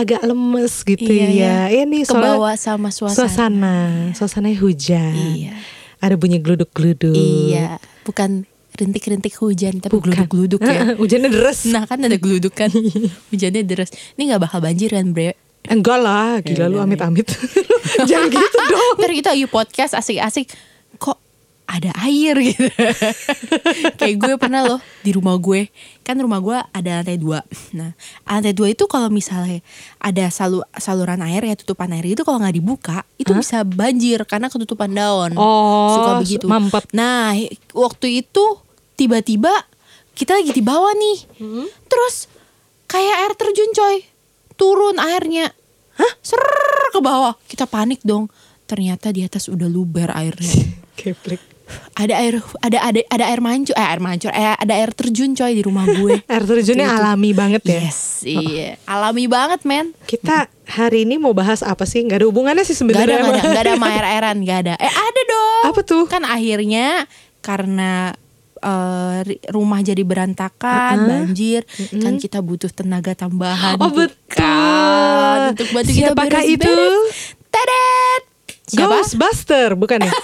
agak lemes gitu Iya, ya. Ini soalnya Kebawa sama suasana. suasana, suasananya hujan. Iya. Ada bunyi gluduk-gluduk. Iya, bukan rintik-rintik hujan tapi gluduk-gluduk ya. Hujannya deras. Nah kan ada geluduk kan Hujannya deras Ini gak bakal banjir kan bre Enggak lah, gila lu Iya, amit-amit. Jangan gitu dong. Ntar kita lagi podcast asik-asik Kok ada air gitu. Kayak gue pernah loh Di rumah gue. Kan rumah gue ada lantai dua. Nah lantai dua itu kalau misalnya Ada salu, saluran air ya Tutupan air itu kalau nggak dibuka Itu bisa banjir Karena ketutupan daun. Oh, Suka begitu. mampet. Nah waktu itu Tiba-tiba Kita lagi di bawah nih. Terus Kayak air terjun coy. Turun airnya. Hah? Ser ke bawah. Kita panik dong. Ternyata di atas udah luber airnya. Keplek. Ada air ada ada ada air mancur eh air mancur eh ada air terjun coy di rumah gue Air terjunnya Gitu. alami banget ya. yes iya alami banget men Kita hari ini mau bahas apa sih? Gak ada hubungannya sih ada, sebenarnya. gak ada, sama- gak ada sama air-airan, gak ada. Eh ada dong. Apa tuh? Kan akhirnya karena ri- rumah jadi berantakan, Uh-uh. banjir, kan kita butuh tenaga tambahan. Oh, betul. kan, untuk bantu kita Siapakah itu? beres-beres. Tadat! Siapa? Ghostbuster, bukan ya?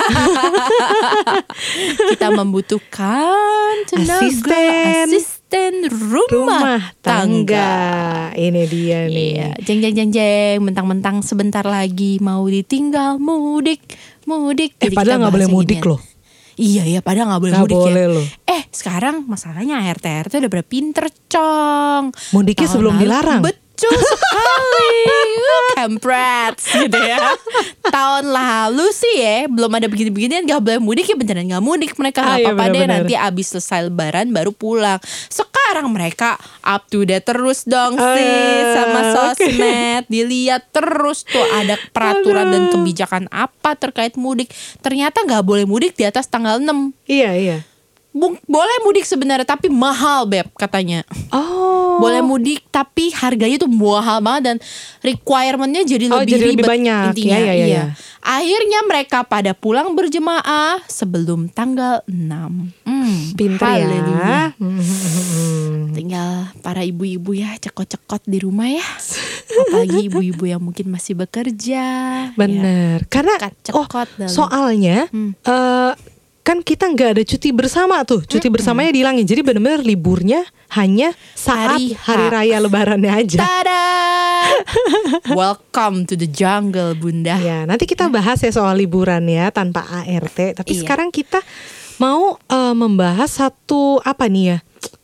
kita membutuhkan tenaga Asisten. asisten rumah, Rumah tangga. tangga. Ini dia nih. Iya, jeng jeng jeng jeng, mentang-mentang sebentar lagi mau ditinggal mudik, mudik. Eh, Jadi padahal nggak boleh mudik ginian. loh. Iya iya, padahal nggak boleh Nggak mudik boleh ya. loh. Eh, sekarang masalahnya RT RT udah pada pinter cong. Mudiknya Tahun sebelum lalu- dilarang. Betul sekali. Uh, Kampret gitu ya. Tahun lalu sih ya belum ada begini-beginian nggak boleh mudik ya beneran nggak mudik mereka Ah, iya, apa-apa deh bener-bener. nanti abis selesai lebaran baru pulang. Sekarang mereka up to date terus dong sih Eh, sama sosmed. Dilihat terus tuh ada peraturan dan Aduh. kebijakan apa terkait mudik. Ternyata nggak boleh mudik di atas tanggal 6 Iya, iya. Boleh mudik sebenarnya tapi mahal beb katanya. Oh. Boleh mudik tapi harganya tuh mahal banget dan requirementnya jadi Oh, lebih jadi lebih banyak. intinya. Ya, ya, ya, iya. ya. Akhirnya mereka pada pulang berjemaah sebelum tanggal 6. Hmm, haleluya. ya. Tinggal para ibu-ibu ya cekot-cekot di rumah ya. Apalagi ibu-ibu yang mungkin masih bekerja. ya. Bener. Karena oh, Cekot dalam. soalnya Hmm. eh, kan kita nggak ada cuti bersama tuh. Cuti bersamanya dihilangin. Jadi bener-bener liburnya hanya saat Hari hari, raya lebarannya aja. Tada! Welcome to the jungle, Bunda. Ya, nanti kita bahas ya soal liburan ya tanpa ART. Tapi Iya. sekarang kita mau eh, membahas satu apa nih ya?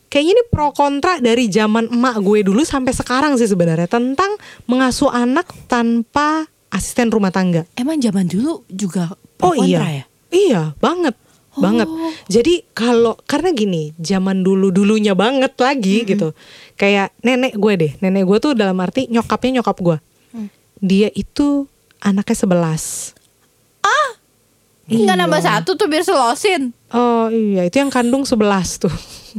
Kayaknya ini pro kontra dari zaman emak gue dulu sampai sekarang sih sebenarnya tentang mengasuh anak tanpa asisten rumah tangga. Emang zaman dulu juga Oh pro kontra iya, ya? iya banget, banget. Oh. Jadi kalau karena gini, zaman dulu dulunya banget lagi gitu. Kayak nenek gue deh, nenek gue tuh dalam arti nyokapnya nyokap gue. Hmm. Dia itu anaknya sebelas. Enggak Iya. nambah satu tuh biar selosin. Oh iya, itu yang kandung 11 tuh.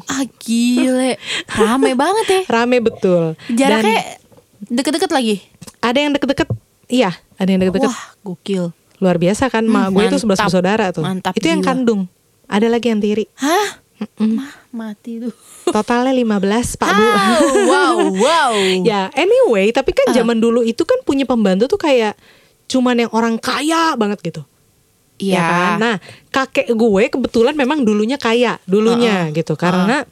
Ah gile, rame banget ya. Rame betul. Jaraknya deket-deket lagi. Ada yang deket-deket. Iya, ada yang deket-deket. Wah, gokil. Luar biasa kan, mak gue itu 11 mantap. bersaudara tuh. Mantap itu yang gila. kandung. Ada lagi yang tiri. Hah? Mah, mati tuh. Totalnya 15, Pak Bu. Ah, wow, wow. ya, anyway, tapi kan Ah. zaman dulu itu kan punya pembantu tuh kayak cuman yang orang kaya banget gitu. Iya. ya kan? Nah, kakek gue kebetulan memang dulunya kaya, dulunya gitu. Karena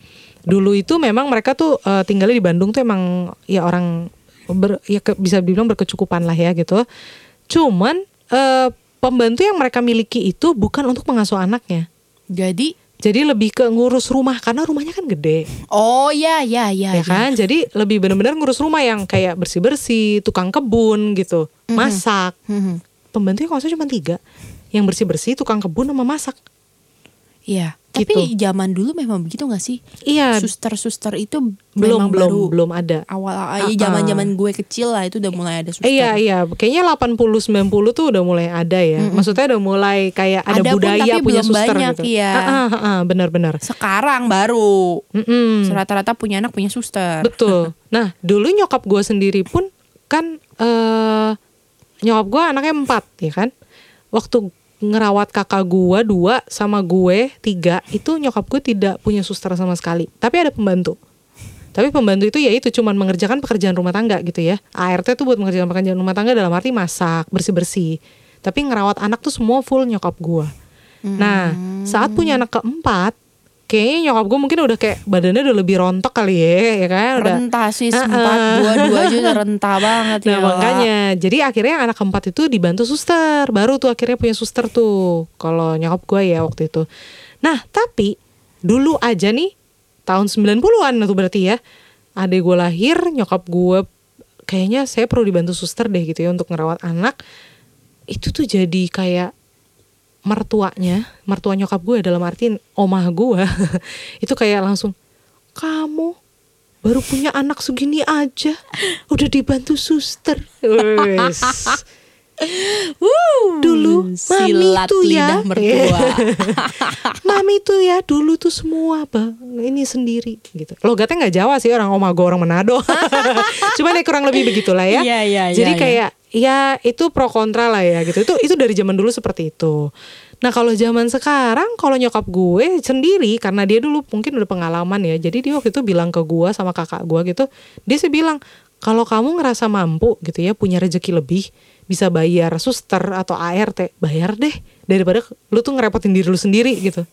dulu itu memang mereka tuh eh, tinggalnya di Bandung tuh emang ya orang ber, ya ke- bisa dibilang berkecukupan lah ya gitu. Cuman eh, pembantu yang mereka miliki itu bukan untuk mengasuh anaknya. Jadi, Jadi lebih ke ngurus rumah karena rumahnya kan gede, oh ya, ya, ya. ya kan? Jadi lebih benar-benar ngurus rumah yang kayak bersih-bersih, tukang kebun gitu, masak. Hmm, Pembantunya kalau cuma tiga, yang bersih-bersih, tukang kebun sama masak. Iya. Gitu. Tapi zaman dulu memang begitu gak sih? Iya, Suster-suster itu belum memang belum baru belum ada. awal Ah, ya zaman-zaman gue kecil lah itu udah mulai ada suster. Iya iya, kayaknya 80 90 tuh udah mulai ada ya. Maksudnya udah mulai kayak ada, Ada pun, budaya tapi punya belum suster banyak, gitu. iya. Ah, ah, benar-benar. Sekarang baru Mm-mm. rata-rata punya anak punya suster. Betul. Nah, dulu nyokap gue sendiri pun kan eh nyokap gue anaknya empat ya kan. Waktu ngerawat kakak gue dua sama gue tiga itu nyokap gue tidak punya suster sama sekali. Tapi ada pembantu. Tapi pembantu itu ya itu cuman mengerjakan pekerjaan rumah tangga gitu ya. ART tuh buat mengerjakan pekerjaan rumah tangga dalam arti masak, bersih-bersih. Tapi ngerawat anak tuh semua full nyokap gua. Nah, saat punya anak keempat, kayaknya nyokap gue mungkin udah kayak badannya udah lebih rontok kali ya, ya kan? Udah. Rentah sih sempat ah. dua-dua aja udah rentah banget Nah ya. Makanya, jadi akhirnya anak keempat itu dibantu suster, baru tuh akhirnya punya suster tuh. Kalau nyokap gue ya waktu itu. Nah tapi dulu aja nih tahun 90-an tuh berarti ya, adek gue lahir, nyokap gue kayaknya saya perlu dibantu suster deh gitu ya untuk ngerawat anak. Itu tuh jadi kayak mertuanya, mertua nyokap gue dalam arti omah gue itu kayak langsung kamu baru punya anak segini aja udah dibantu suster. Wuh, Dulu mami silat tuh ya. mertua. mami tuh ya dulu tuh semua bang ini sendiri gitu. Logatnya nggak Jawa sih orang omah gue orang Manado. Cuman ya kurang lebih begitulah ya. Iya, iya, iya, Jadi iya. kayak ya itu pro kontra lah ya gitu. Itu itu dari zaman dulu seperti itu. Nah kalau zaman sekarang kalau nyokap gue sendiri karena dia dulu mungkin udah pengalaman ya. Jadi dia waktu itu bilang ke gue sama kakak gue gitu. Dia sih bilang kalau kamu ngerasa mampu gitu ya punya rezeki lebih bisa bayar suster atau ART bayar deh daripada lu tuh ngerepotin diri lu sendiri gitu.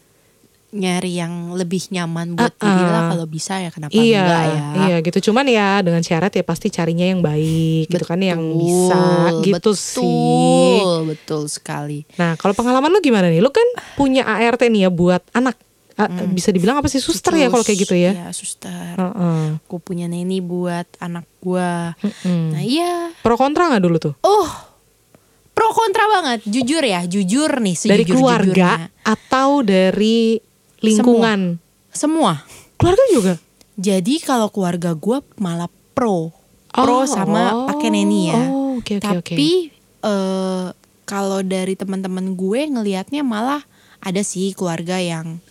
Nyari yang lebih nyaman buat Ah, diri lah ah. kalau bisa ya kenapa iya, enggak ya. iya gitu. Cuman ya dengan syarat ya pasti carinya yang baik gitu kan yang Betul, bisa gitu betul, sih. Betul sekali. Nah, kalau pengalaman lu gimana nih? Lu kan punya ART nih ya buat anak. A- Bisa dibilang apa sih suster ya kalau kayak gitu ya? Iya, suster. Heeh. Aku punya neni buat anak gua. Mm-mm. Nah, iya. Pro kontra nggak dulu tuh? Oh. Pro kontra banget, jujur ya, jujur nih Dari keluarga atau dari lingkungan? Semua. Keluarga juga. Jadi kalau keluarga gua malah pro. Pro Oh, sama oh, pakai neni ya. Oh, oke oke. Tapi eh kalau dari teman-teman gue ngelihatnya malah ada sih keluarga yang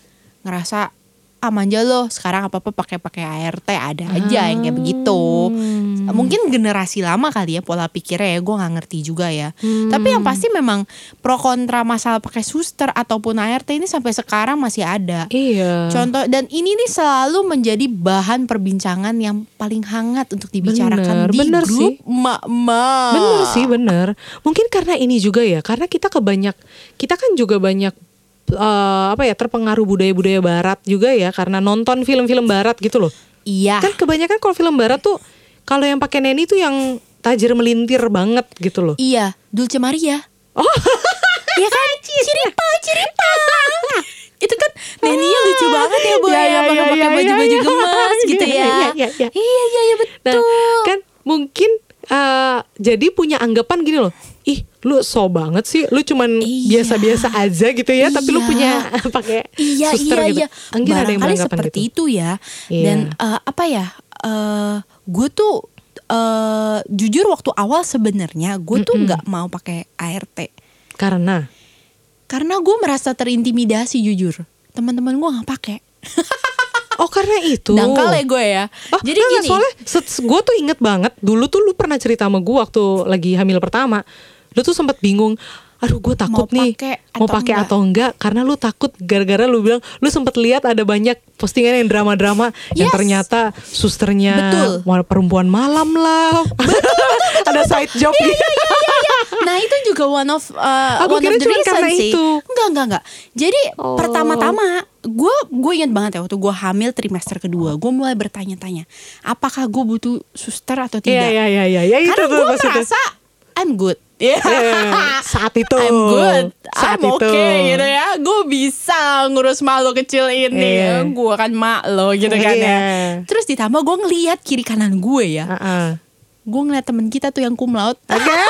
ngerasa ah manja loh sekarang apa apa pakai pakai ART ada aja yang kayak begitu. Hmm. Mungkin generasi lama kali ya pola pikirnya ya gue nggak ngerti juga ya. Hmm. Tapi yang pasti memang pro kontra masalah pakai suster ataupun ART ini sampai sekarang masih ada. Iya. Contoh dan ini nih selalu menjadi bahan perbincangan yang paling hangat untuk dibicarakan Bener, di bener grup sih. emak-emak. Bener sih bener. Mungkin karena ini juga ya, karena kita kebanyak, kita kan juga banyak eh, apa ya terpengaruh budaya-budaya Barat juga ya, karena nonton film-film Barat gitu loh. Iya. Kan kebanyakan kalau film Barat tuh kalau yang pakai neni tuh yang tajir melintir banget gitu loh. Iya, Dulce Maria. Oh, Iya kan? Ciripa, ciripa. Itu kan neninya lucu banget ya, Bu Iya, ya, iya, pakai iya, pakai iya, baju-baju iya. gemas gitu Iya, ya. iya, iya, iya. Iya, iya, iya, nah betul. kan mungkin eh, jadi punya anggapan gini loh. Ih, lu so banget sih. Lu cuman Iya. biasa-biasa aja gitu ya, tapi lu Iya. punya pakai Iya suster iya gitu. iya. Mungkin ada yang seperti gitu. itu ya. Iya. Dan eh, apa ya? eh gue tuh eh jujur waktu awal sebenarnya gue tuh nggak mau pakai ART Karena karena gue merasa terintimidasi jujur. Teman-teman gue nggak pakai. Oh karena itu. Dangkal ya gue ya. Oh, Jadi enggak, gini. soalnya gue tuh inget banget dulu tuh lu pernah cerita sama gue waktu lagi hamil pertama. Lu tuh sempet bingung. Aduh gue takut Mau nih pakai mau pakai atau enggak karena lu takut gara-gara lu bilang lu sempet lihat ada banyak postingan yang drama-drama yang Yes. ternyata susternya Betul. perempuan malam lah ada side job gitu Nah itu juga one of uh, Aku one kira of the reason sih. itu. Enggak enggak enggak. Jadi Oh. pertama-tama gue gue ingat banget ya waktu gue hamil trimester kedua gue mulai bertanya-tanya apakah gue butuh suster atau tidak. Iya iya iya iya ya, itu Karena gue merasa I'm good. Iya. Eh, saat itu I'm good, saat I'm itu okay gitu ya. Gue bisa ngurus malu kecil ini. Iya. Gue kan mak lo gitu kan ya. Iya. Terus ditambah gue ngelihat kiri kanan gue ya. Heeh. Gue ngeliat temen kita tuh yang cum laude. Oke.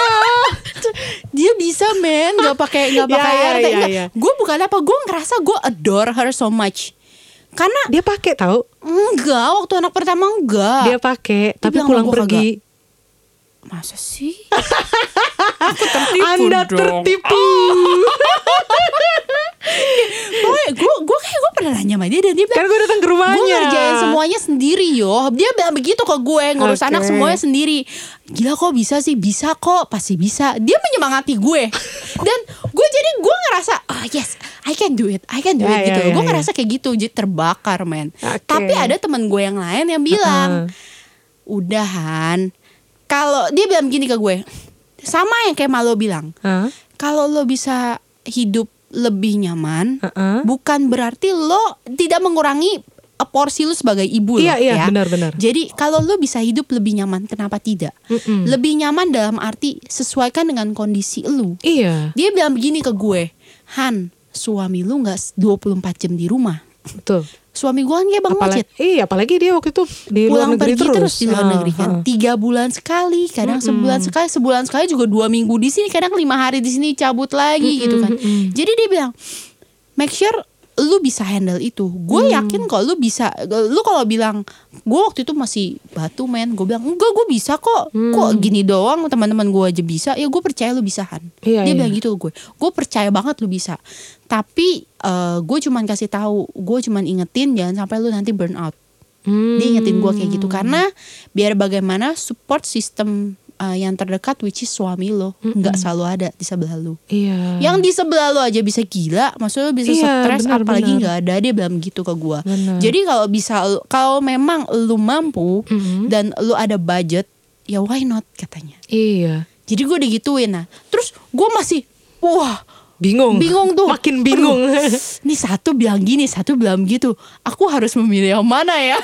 dia bisa men nggak pakai nggak Ya, pakai ART ya, Nggak, ya. gue bukan apa gue ngerasa gue adore her so much karena Dia pakai tahu enggak waktu anak pertama enggak dia pakai tapi pulang pergi. masa sih aku tertipu Anda dong. tertipu. Pokoknya gue gue kayak gue pernah nanya sama dia dan dia bilang Kan gue datang ke rumahnya. Gue ngerjain semuanya sendiri yo Dia bilang begitu ke gue Ngurus Oke. anak semuanya sendiri Gila kok bisa sih Bisa kok Pasti bisa Dia menyemangati gue Dan gue jadi gue ngerasa oh yes I can do it I can do Ya, it gitu ya, ya, gue ya. ngerasa kayak gitu jadi terbakar men Oke. tapi ada teman gue yang lain yang bilang udahan kalau dia bilang gini ke gue sama yang kayak Malo bilang Hah? kalau lo bisa hidup lebih nyaman Heeh. bukan berarti lo tidak mengurangi porsi lo sebagai ibu Iya, loh iya, ya. benar-benar. Jadi kalau lo bisa hidup lebih nyaman kenapa tidak? Mm-mm. Lebih nyaman dalam arti sesuaikan dengan kondisi lo. Iya, Dia bilang begini ke gue, Han, suami lu nggak 24 jam di rumah. Betul. Suami gue kan kayak Bang Apalagi, Macet. iya, apalagi dia waktu itu di luar Pulang negeri pergi terus, terus. di luar Ah, negeri kan. ah. Tiga bulan sekali, kadang sebulan sekali, sebulan sekali juga dua minggu di sini, kadang lima hari di sini cabut lagi gitu kan. Jadi dia bilang, make sure lu bisa handle itu. Gue Mm. yakin kok lu bisa. Lu kalau bilang, gue waktu itu masih batu men. Gue bilang enggak, gue bisa kok. Kok gini doang teman-teman gue aja bisa. Ya gue percaya lu bisa Han. Iya, dia iya. bilang gitu gue. Gue percaya banget lu bisa. Tapi eh, gue cuman kasih tahu, gue cuman ingetin jangan sampai lu nanti burn out. Hmm. Dia ingetin gue kayak gitu karena biar bagaimana support system uh, yang terdekat which is suami lo nggak selalu ada di sebelah lo. Iya. Yang di sebelah lo aja bisa gila, maksudnya bisa Iya, stres apalagi nggak ada dia bilang gitu ke gue. Benar. Jadi kalau bisa kalau memang lo mampu Mhm. dan lo ada budget, ya why not katanya. Iya. Jadi gue digituin nah. Terus gue masih wah Bingung. Bingung tuh. Makin bingung. Ini satu bilang gini, satu bilang gitu. Aku harus memilih yang mana ya?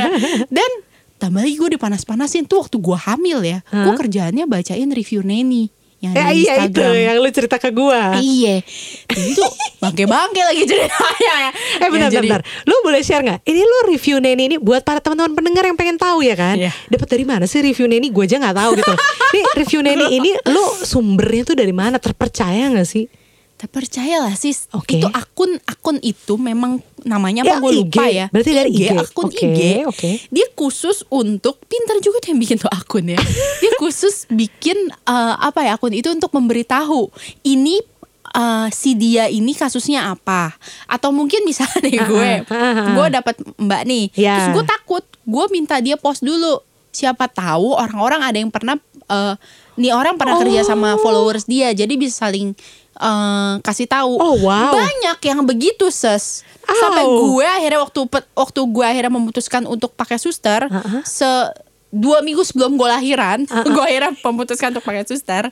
Dan tambah lagi gue dipanas-panasin tuh waktu gue hamil ya. Gue Hah? kerjaannya bacain review Neni yang Eh, di iya itu yang lu cerita ke gua. Iya, itu bangke-bangke lagi ceritanya. Eh benar Ya, jadi- benar. Lu boleh share nggak? Ini lu review Neni ini buat para teman-teman pendengar yang pengen tahu ya kan? Iya. Dapat dari mana sih review Neni? Gue aja nggak tahu gitu. Ini review Neni ini lu sumbernya tuh dari mana? Terpercaya nggak sih? Terpercayalah sis Oke. Itu akun Akun itu memang Namanya Ya, apa gue IG. lupa ya Berarti dari IG. Akun Oke, IG oke. Dia khusus untuk Pintar juga tuh yang bikin tuh akun ya Dia khusus bikin eh, Apa ya akun itu untuk memberitahu Ini eh, si dia ini kasusnya apa Atau mungkin misalnya nih gue ah, ah. Gue dapat mbak nih Ya. Terus gue takut Gue minta dia post dulu Siapa tahu orang-orang ada yang pernah eh, Nih orang pernah kerja sama followers dia Jadi bisa saling eh, kasih tahu Oh, wow. banyak yang begitu ses Au. sampai gue akhirnya waktu waktu gue akhirnya memutuskan untuk pakai suster Uh-uh. se dua minggu sebelum gue lahiran Uh-uh. gue akhirnya memutuskan untuk pakai suster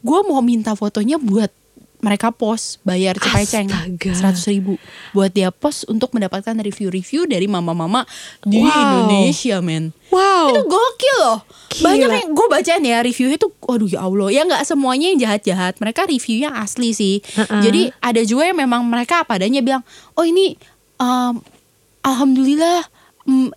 gue mau minta fotonya buat mereka post bayar cepeceng seratus ribu buat dia post untuk mendapatkan review-review dari mama-mama di Wow. Indonesia men Wow. itu gokil loh Gila. banyak yang gue bacain ya reviewnya tuh waduh ya Allah ya nggak semuanya yang jahat-jahat mereka reviewnya asli sih Uh-uh. jadi ada juga yang memang mereka apa adanya bilang oh ini um, alhamdulillah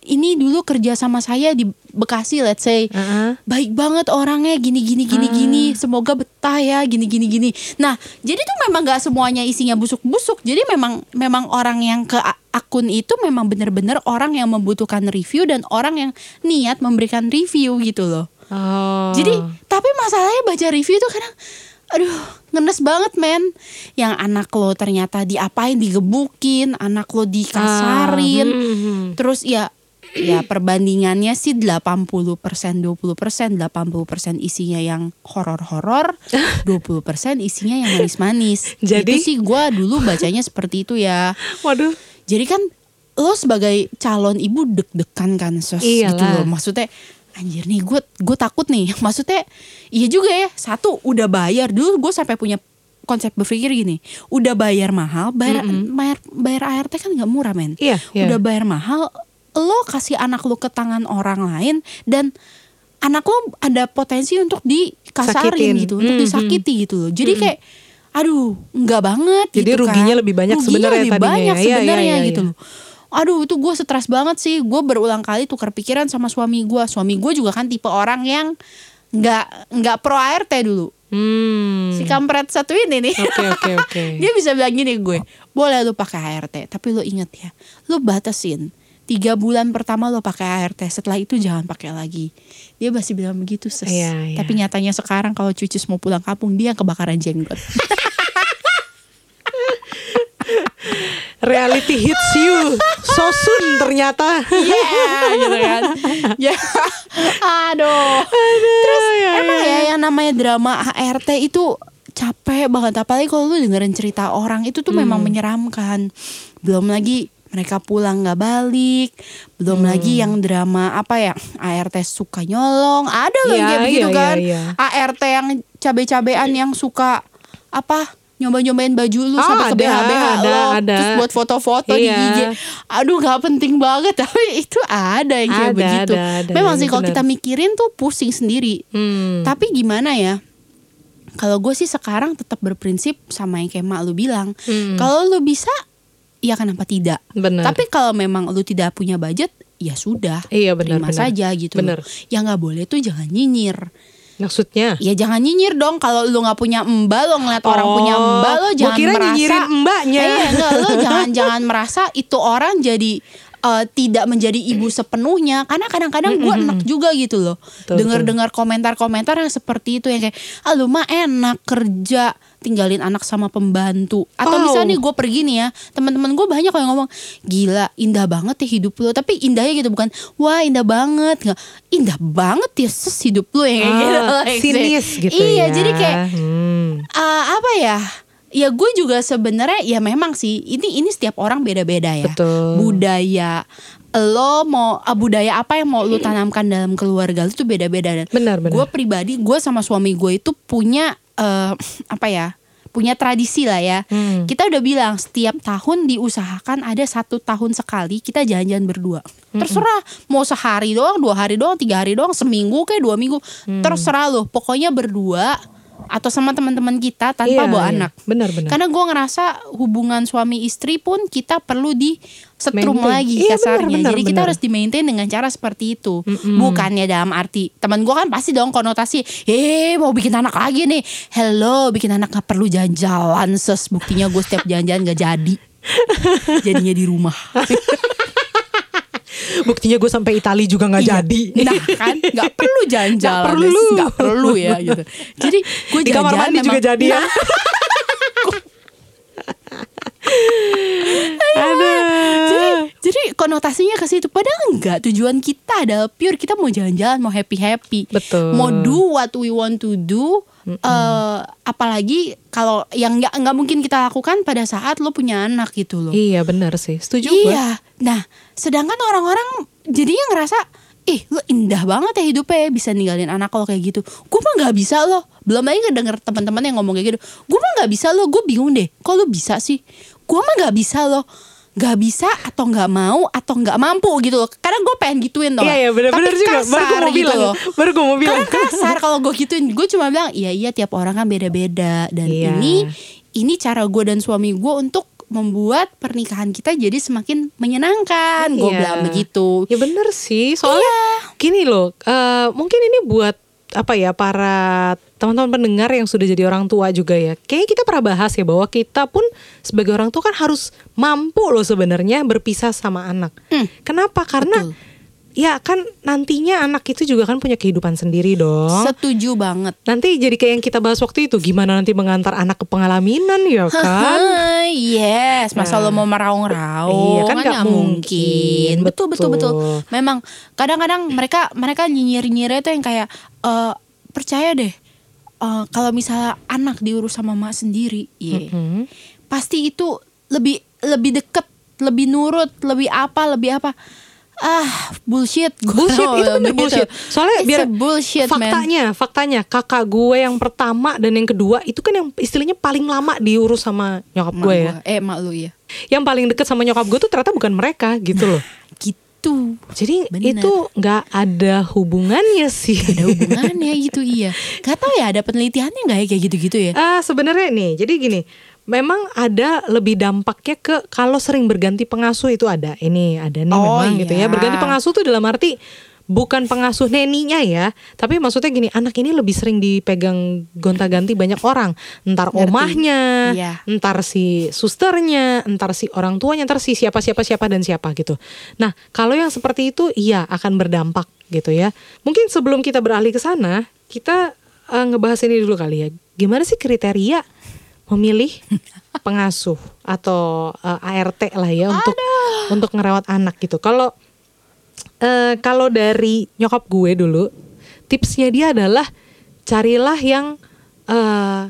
ini dulu kerja sama saya di Bekasi let's say. Uh-uh. baik banget orangnya gini gini gini gini. Semoga betah ya gini gini gini. Nah jadi tuh memang nggak semuanya isinya busuk-busuk. Jadi memang memang orang yang ke akun itu memang benar-benar orang yang membutuhkan review dan orang yang niat memberikan review gitu loh. Oh. jadi tapi masalahnya baca review itu kadang aduh ngenes banget men yang anak lo ternyata diapain digebukin anak lo dikasarin Ah, hmm, hmm. Terus ya ya perbandingannya sih 80% 20%, 80% isinya yang horor-horor, 20% isinya yang manis-manis. Jadi- itu sih gua dulu bacanya seperti itu ya. Waduh. Jadi kan lo sebagai calon ibu deg-degan kan sos Iyalah. gitu loh. Maksudnya anjir nih gue gue takut nih. Maksudnya iya juga ya. Satu udah bayar dulu gue sampai punya konsep berpikir gini. Udah bayar mahal, bayar bayar, bayar ART kan nggak murah men. Iya, iya. Udah bayar mahal, lo kasih anak lo ke tangan orang lain dan anak lo ada potensi untuk dikasarin Sakitin. gitu, untuk Mhm. disakiti gitu loh. Jadi kayak aduh, nggak banget Jadi gitu ruginya kan. lebih banyak Ruginya sebenarnya lebih tadinya banyak ya. Sebenarnya iya, iya, gitu iya. loh. Aduh itu gue stres banget sih. Gue berulang kali tukar pikiran sama suami gue Suami gue juga kan tipe orang yang nggak nggak pro ART dulu. Hmm. Si kampret satu ini nih. Oke oke oke. Dia bisa bilang gini gue Boleh lu pakai ART Tapi lu inget ya Lu batasin Tiga bulan pertama lo pakai ART Setelah itu jangan pakai lagi. Dia masih bilang begitu ses. Iya, iya. Tapi nyatanya sekarang Kalau cucis mau pulang kampung Dia kebakaran jenggot Reality hits you so soon ternyata. Yeah gitu kan. Ya. Aduh. Terus Emang ya. yang namanya drama ART itu capek banget. Apalagi kalau lu dengerin cerita orang itu tuh memang menyeramkan. Belum lagi mereka pulang nggak balik. Belum lagi yang drama apa ya ART suka nyolong. Ada loh Iya, kayak begitu iya, kan. iya, iya. ART yang cabe-cabean yang suka apa nyoba-nyobain baju lu Oh, sampai ke ada, BH BH ada, lo ada. terus buat foto-foto di Iya. IG aduh nggak penting banget tapi itu ada yang kayak Ada, begitu ada, ada, memang iya, sih kalau kita mikirin tuh pusing sendiri Hmm. tapi gimana ya? Kalau gue sih sekarang tetap berprinsip sama yang kayak mak lu bilang. Hmm. Kalau lu bisa, ya kenapa tidak? Benar. Tapi kalau memang lu tidak punya budget, ya sudah. Iya, benar, Terima benar. saja gitu. Benar. Yang nggak boleh tuh jangan nyinyir. Maksudnya? Ya jangan nyinyir dong kalau lu nggak punya mbak lo ngeliat orang Oh, punya mbak lo gua jangan kira merasa nyinyirin mbaknya. Eh, enggak lo jangan jangan merasa itu orang jadi eh, tidak menjadi ibu sepenuhnya karena kadang-kadang gue enak juga gitu loh. Dengar-dengar komentar-komentar yang seperti itu yang kayak ah lu mah enak kerja tinggalin anak sama pembantu. Atau Oh. misalnya nih gue pergi nih ya teman-teman gue banyak yang ngomong gila indah banget ya hidup lo tapi indahnya gitu bukan wah indah banget. Nggak indah banget ya ses hidup lo yang kayak gitu Ah, like, sinis gitu iya ya. jadi kayak Hmm. ah, apa ya ya gue juga sebenarnya ya memang sih ini ini setiap orang beda-beda ya Betul. budaya lo mau ah, budaya apa yang mau lu tanamkan dalam keluarga lu tuh beda-beda dan Benar, benar. gue pribadi gue sama suami gue itu punya eh, apa ya punya tradisi lah ya Hmm. kita udah bilang setiap tahun diusahakan ada satu tahun sekali kita jalan-jalan berdua terserah mau sehari doang dua hari doang tiga hari doang seminggu kayak dua minggu Hmm. terserah lo pokoknya berdua atau sama teman-teman kita tanpa Iya, bawa iya. anak Benar, benar. karena gue ngerasa hubungan suami istri pun kita perlu di setrum Maintain. lagi Iya, kasarnya benar, benar, jadi kita benar. harus di maintain dengan cara seperti itu bukannya dalam arti teman gue kan pasti dong konotasi eh mau bikin anak lagi nih hello bikin anak nggak perlu jalan-jalan ses buktinya gue setiap jalan-jalan gak jadi jadinya di rumah Buktinya gue sampai Itali juga nggak Iya. jadi. nah kan nggak perlu jalan-jalan Nggak perlu. nggak perlu ya gitu jadi gue Di kamar mandi juga jadi ya. Nah, Aduh. jadi jadi konotasinya ke situ padahal enggak tujuan kita adalah pure kita mau jalan-jalan mau happy happy Betul. mau do what we want to do eh, apalagi kalau yang nggak nggak mungkin kita lakukan pada saat lo punya anak gitu loh Iya benar sih. Setuju gue. iya nah sedangkan orang-orang jadinya ngerasa ih lo indah banget ya hidupnya ya, bisa ninggalin anak lo kayak gitu gue mah nggak bisa loh belum lagi ngedenger teman-teman yang ngomong kayak gitu gue mah nggak bisa loh gue bingung deh kok lo bisa sih gue mah nggak bisa loh nggak bisa atau nggak mau atau nggak mampu gitu loh kadang gue pengen gituin tau Iya iya benar-benar Tapi juga. Baru gue mau gitu bilang. loh. Baru gue mau bilang. Karena kasar kalau gue gituin gue cuma bilang iya iya tiap orang kan beda-beda dan Iya. ini ini cara gue dan suami gue untuk membuat pernikahan kita jadi semakin menyenangkan gue Iya. bilang begitu Ya bener sih. Soalnya Iya. gini loh. eh, mungkin ini buat apa ya para teman-teman pendengar yang sudah jadi orang tua juga ya. Kayaknya kita pernah bahas ya bahwa kita pun sebagai orang tua kan harus mampu loh sebenarnya berpisah sama anak. Hmm. Kenapa? Karena Betul. Ya kan nantinya anak itu juga kan punya kehidupan sendiri dong. setuju banget Nanti jadi kayak yang kita bahas waktu itu gimana nanti mengantar anak ke pengalaminan ya kan? Yes, masa Nah. lo mau meraung-raung Iya, kan nggak nggak mungkin. mungkin. Betul betul betul. Betul. Memang kadang-kadang mereka mereka nyinyir-nyinyir itu yang kayak eh, percaya deh eh, kalau misalnya anak diurus sama mak sendiri, iya. Hmm. pasti itu lebih lebih deket, lebih nurut, lebih apa, lebih apa. Ah, bullshit. Gua bullshit itu bener begitu. bullshit soalnya It's biar bullshit, man. faktanya faktanya kakak gue yang pertama dan yang kedua itu kan yang istilahnya paling lama diurus sama nyokap gue ya. Eh, mak lu ya. yang paling deket sama nyokap gue tuh ternyata bukan mereka gitu loh Gitu. jadi Bener. itu nggak ada hubungannya sih ada hubungannya gitu iya Gak tau ya ada penelitiannya nggak ya kayak gitu-gitu ya Ah sebenarnya nih jadi gini memang ada lebih dampaknya ke kalau sering berganti pengasuh itu ada ini ada nih Oh, memang gitu ya iya. berganti pengasuh tuh dalam arti bukan pengasuh neninya ya tapi maksudnya gini anak ini lebih sering dipegang gonta-ganti banyak orang entar Ngerti. omahnya Iya. entar si susternya entar si orang tuanya entar si siapa siapa siapa dan siapa gitu nah kalau yang seperti itu iya akan berdampak gitu ya mungkin sebelum kita beralih ke sana kita eh, ngebahas ini dulu kali ya gimana sih kriteria memilih pengasuh atau eh, ART lah ya untuk untuk ngerawat anak gitu. Kalau eh, kalau dari nyokap gue dulu, tipsnya dia adalah carilah yang eh,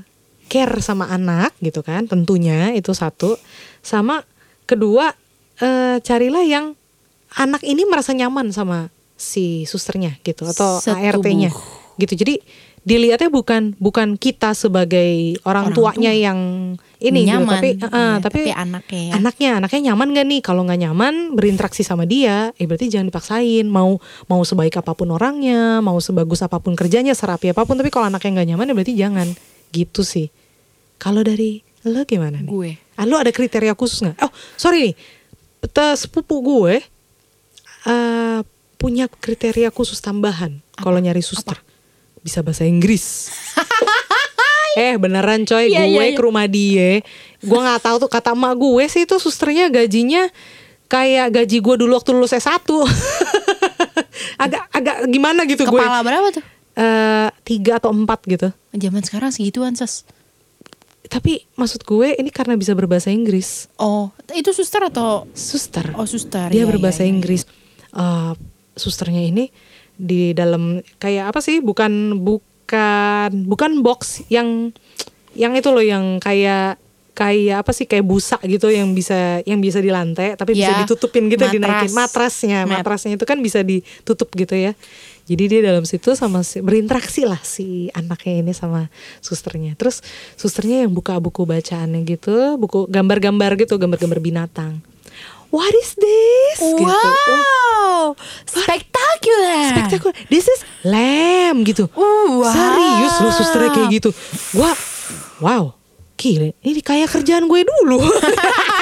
care sama anak gitu kan tentunya itu satu sama kedua eh, carilah yang anak ini merasa nyaman sama si susternya gitu atau. ART-nya gitu. Jadi dilihatnya bukan bukan kita sebagai orang, Orang tuanya tua. yang ini gitu, Nyaman, tapi eh, iya, tapi, tapi anaknya ya. anaknya anaknya nyaman gak nih? Kalau nggak nyaman berinteraksi sama dia eh berarti jangan dipaksain. Mau mau sebaik apa pun orangnya mau sebagus apa pun kerjanya serapi apa pun tapi kalau anaknya nggak nyaman ya berarti jangan. Gitu sih. Kalau dari lo gimana nih? Gue. ah, lo ada kriteria khusus nggak? Oh sorry nih. Sepupu gue eh punya kriteria khusus tambahan kalau nyari suster bisa bahasa Inggris eh beneran coy Iya, gue iya, iya. ke rumah dia gue nggak tahu tuh kata emak gue sih itu susternya gajinya kayak gaji gue dulu waktu lulus S1 agak agak gimana gitu gue Kepala berapa tuh? Eh, tiga atau empat gitu Zaman sekarang segituan ses. tapi maksud gue ini karena bisa berbahasa Inggris Oh, itu suster atau suster oh suster? dia Iya, berbahasa iya, iya. Inggris Eh, susternya ini di dalam kayak apa sih bukan bukan bukan box yang yang itu loh yang kayak kayak apa sih kayak busa gitu yang bisa yang bisa di lantai tapi bisa Ya, ditutupin gitu matras. dinaikin. Matrasnya Mat. matrasnya itu kan bisa ditutup gitu ya. Jadi dia dalam situ sama si, berinteraksi lah si anaknya ini sama susternya. Terus susternya yang buka buku bacaannya gitu buku gambar-gambar gitu gambar-gambar binatang. What is this? Gitu Wow, spektakuler. spektakuler. This is lamb gitu. Uh, wow. Serius lu susternya kayak gitu. Gua wow. Gila, ini kayak kerjaan gue dulu.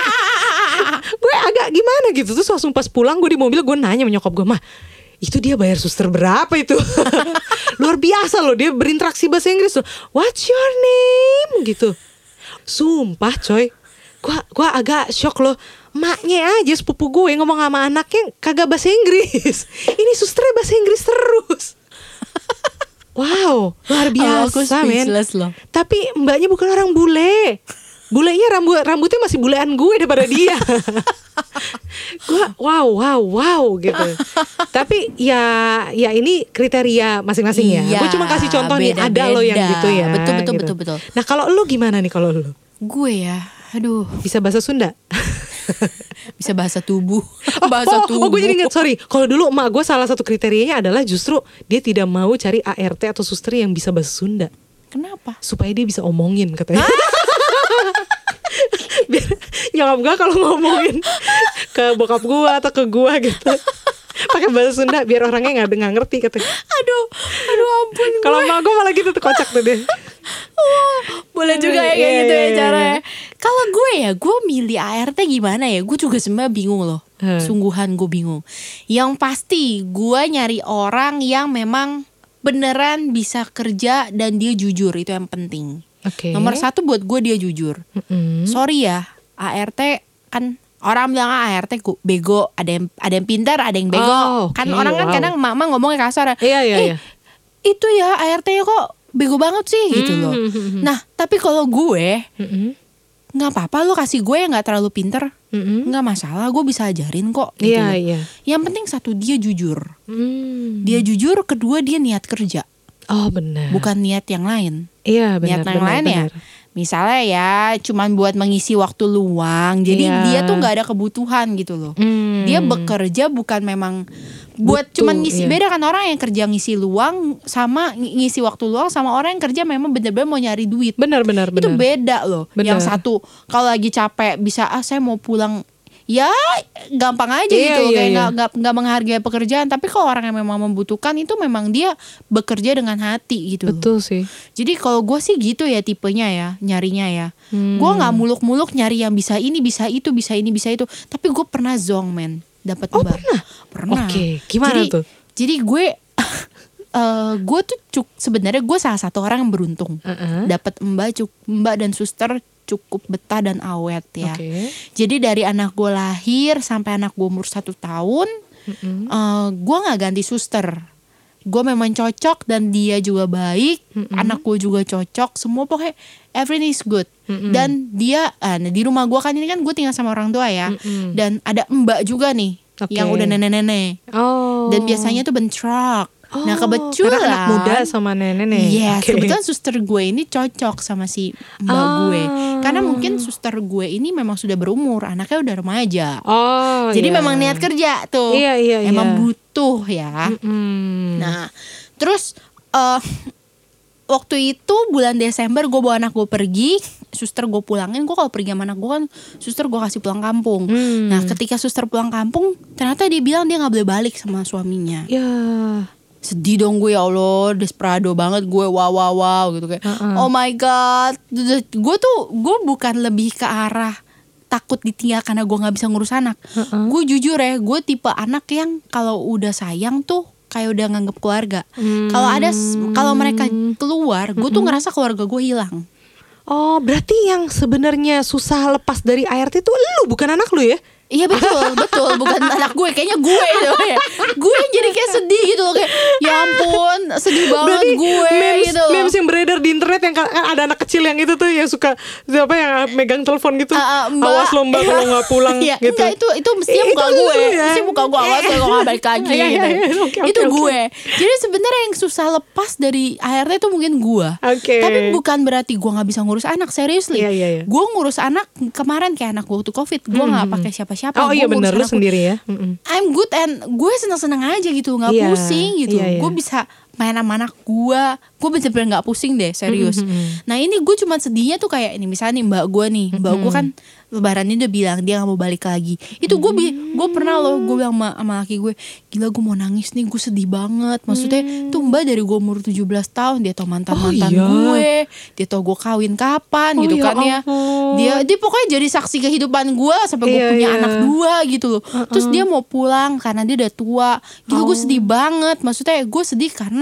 gue agak gimana gitu Terus langsung pas pulang gue di mobil gue nanya sama nyokap gue Mah itu dia bayar suster berapa itu Luar biasa loh Dia berinteraksi bahasa Inggris loh What's your name gitu Sumpah coy Gua, gua agak shock loh Maknya aja sepupu gue ngomong sama anaknya Kagak bahasa Inggris. Ini susternya bahasa Inggris terus. Wow Luar Oh, biasa men. speechless loh. Tapi mbaknya bukan orang bule. Bulenya rambut rambutnya masih bulean gue daripada dia. Gue wow wow wow gitu. Tapi ya ya ini kriteria masing-masing ya. Iya, gue cuma kasih contoh nih ada lo yang gitu ya Betul, betul, gitu. betul, betul. nah kalau lu gimana nih kalau lu? Gue ya, aduh, bisa bahasa Sunda bisa bahasa tubuh, Oh, bahasa oh, tubuh. oh, gue jadi ingat sorry. Kalau dulu emak gue salah satu kriterianya adalah justru dia tidak mau cari ART atau suster yang bisa bahasa Sunda Kenapa? supaya dia bisa omongin katanya. Biar nyokap gue kalau ngomongin ke bokap gue atau ke gue gitu pakai bahasa Sunda biar orangnya nggak nggak ngerti katanya. Aduh, aduh ampun. Kalau emak gue malah gitu tuh kocak tuh dia. Boleh juga ya kayak Iya, gitu iya, ya iya, caranya. Kalau gue ya, gue milih ART gimana ya? Gue juga sebenarnya bingung loh. Hmm. Sungguhan gue bingung. Yang pasti gue nyari orang yang memang beneran bisa kerja dan dia jujur itu yang penting. Oke. Nomor satu buat gue dia jujur. Mm-mm. Sorry ya, ART kan orang bilang ah, ART gu- bego, ada yang ada yang pintar, ada yang bego. Oh, kan oke, orang kan wow. kadang mama ngomongnya kasar. Iya, iya, "Eh, iya. Itu ya ART kok bego banget sih gitu loh. Hmm. Nah, tapi kalau gue nggak apa-apa lo kasih gue yang nggak terlalu pinter, Mm-mm. nggak masalah, gue bisa ajarin kok. Gitu Iya loh. iya. Yang penting satu dia jujur, Hmm. dia jujur. Kedua dia niat kerja, Oh benar. bukan niat yang lain. Iya benar. niat yang benar, lain ya benar. Misalnya ya cuman buat mengisi waktu luang jadi Iya. dia tuh nggak ada kebutuhan gitu loh Hmm. dia bekerja bukan memang buat Butuh, cuman ngisi iya. beda kan orang yang kerja ngisi luang sama ng- ngisi waktu luang sama orang yang kerja memang bener-bener mau nyari duit Benar benar itu benar. beda loh Benar. yang satu kalau lagi capek bisa ah saya mau pulang ya gampang aja Iya, gitu iya, kayak iya. nggak nggak nggak menghargai pekerjaan tapi kalau orang yang memang membutuhkan itu memang dia bekerja dengan hati gitu Betul sih. jadi kalau gue sih gitu ya tipenya ya nyarinya ya. Hmm. Gue nggak muluk-muluk nyari yang bisa ini bisa itu bisa ini bisa itu. Tapi gue pernah zong men dapat Oh, mbak. pernah? Pernah. Oke, gimana jadi, tuh? Jadi gue eh gue tuh cuk sebenarnya gue salah satu orang yang beruntung Uh-uh. dapat mbak cuk mbak dan suster cukup betah dan awet ya. Oke. Jadi dari anak gue lahir sampai anak gue umur satu tahun, Mm-mm. eh gue nggak ganti suster. Gue memang cocok dan dia juga baik, anak gue juga cocok, semua pokoknya everything is good. Dan dia, ah, nah, di rumah gue kan ini kan gue tinggal sama orang tua ya, Mm-mm. dan ada mbak juga nih Oke. yang udah nenek-nenek. Oh. Dan biasanya tuh bentrok. Nah Oh, kebetulan karena anak muda sama nenek nih. Yes, Oke. kebetulan suster gue ini cocok sama si mbak Ah. gue. Karena mungkin suster gue ini memang sudah berumur, anaknya udah remaja. Oh, Jadi iya. memang niat kerja tuh. Iya, iya, Emang iya. butuh ya. Mm. Nah, terus eh waktu itu bulan Desember gue bawa anak gue pergi, suster gue pulangin. Gue kalau pergi sama anak gue kan, suster gue kasih pulang kampung. Hmm. Nah, ketika suster pulang kampung, ternyata dia bilang dia nggak boleh balik sama suaminya. ya. Sedih dong gue ya Allah, desperado banget gue wow wow wow gitu kayak. Uh-uh. Oh my god, gue tuh gue bukan lebih ke arah takut ditinggal karena gue nggak bisa ngurus anak. Uh-uh. Gue jujur ya, gue tipe anak yang kalau udah sayang tuh kayak udah nganggep keluarga. Kalau ada kalau mereka keluar, gue tuh ngerasa keluarga gue hilang. Oh, berarti yang sebenarnya susah lepas dari ART itu lu bukan anak lu ya? Iya betul, betul. Bukan anak gue, kayaknya gue itu ya. Gue yang jadi kayak sedih gitu loh kayak ya ampun, sedih banget Berarti gue memes, gitu. memes yang beredar di internet yang kan kan ada anak kecil yang itu tuh yang suka siapa yang megang telepon gitu. Ah, Mbak. Awas lo mbak kalau nggak pulang Iya, gitu. enggak itu itu mestinya Itu muka gue. ya? Mesti muka gue awas kalau nggak balik lagi Iya, iya, gitu. iya. Oke, oke, itu oke. gue. Jadi sebenarnya yang susah lepas dari ART itu mungkin gue. Oke. Tapi bukan berarti gue nggak bisa ngurus anak seriously. Iya, iya, iya. Gue ngurus anak kemarin kayak anak gue waktu covid. Gue nggak pakai siapa-siapa. Oh Gue iya benar lu sendiri ya. Mm-mm. I'm good and gue seneng-seneng aja gitu nggak Iya, pusing gitu iya, iya. gue bisa main sama anak gue gue bener-bener nggak pusing deh serius. Nah ini gue cuma sedihnya tuh kayak ini misalnya nih mbak gue nih mbak gue kan lebaran ini udah bilang dia nggak mau balik lagi. Itu gue bi gue pernah loh gue bilang sama, sama laki gue gila gue mau nangis nih gue sedih banget. Maksudnya tuh mbak dari gue umur 17 tahun dia tau mantan mantan Oh, iya. gue dia tau gue kawin kapan Oh, gitu ya kan ya. ampun. dia dia pokoknya jadi saksi kehidupan gue sampai gue Iya, punya iya. anak dua gitu loh. Terus dia mau pulang karena dia udah tua. Gila gue Oh. sedih banget. Maksudnya gue sedih karena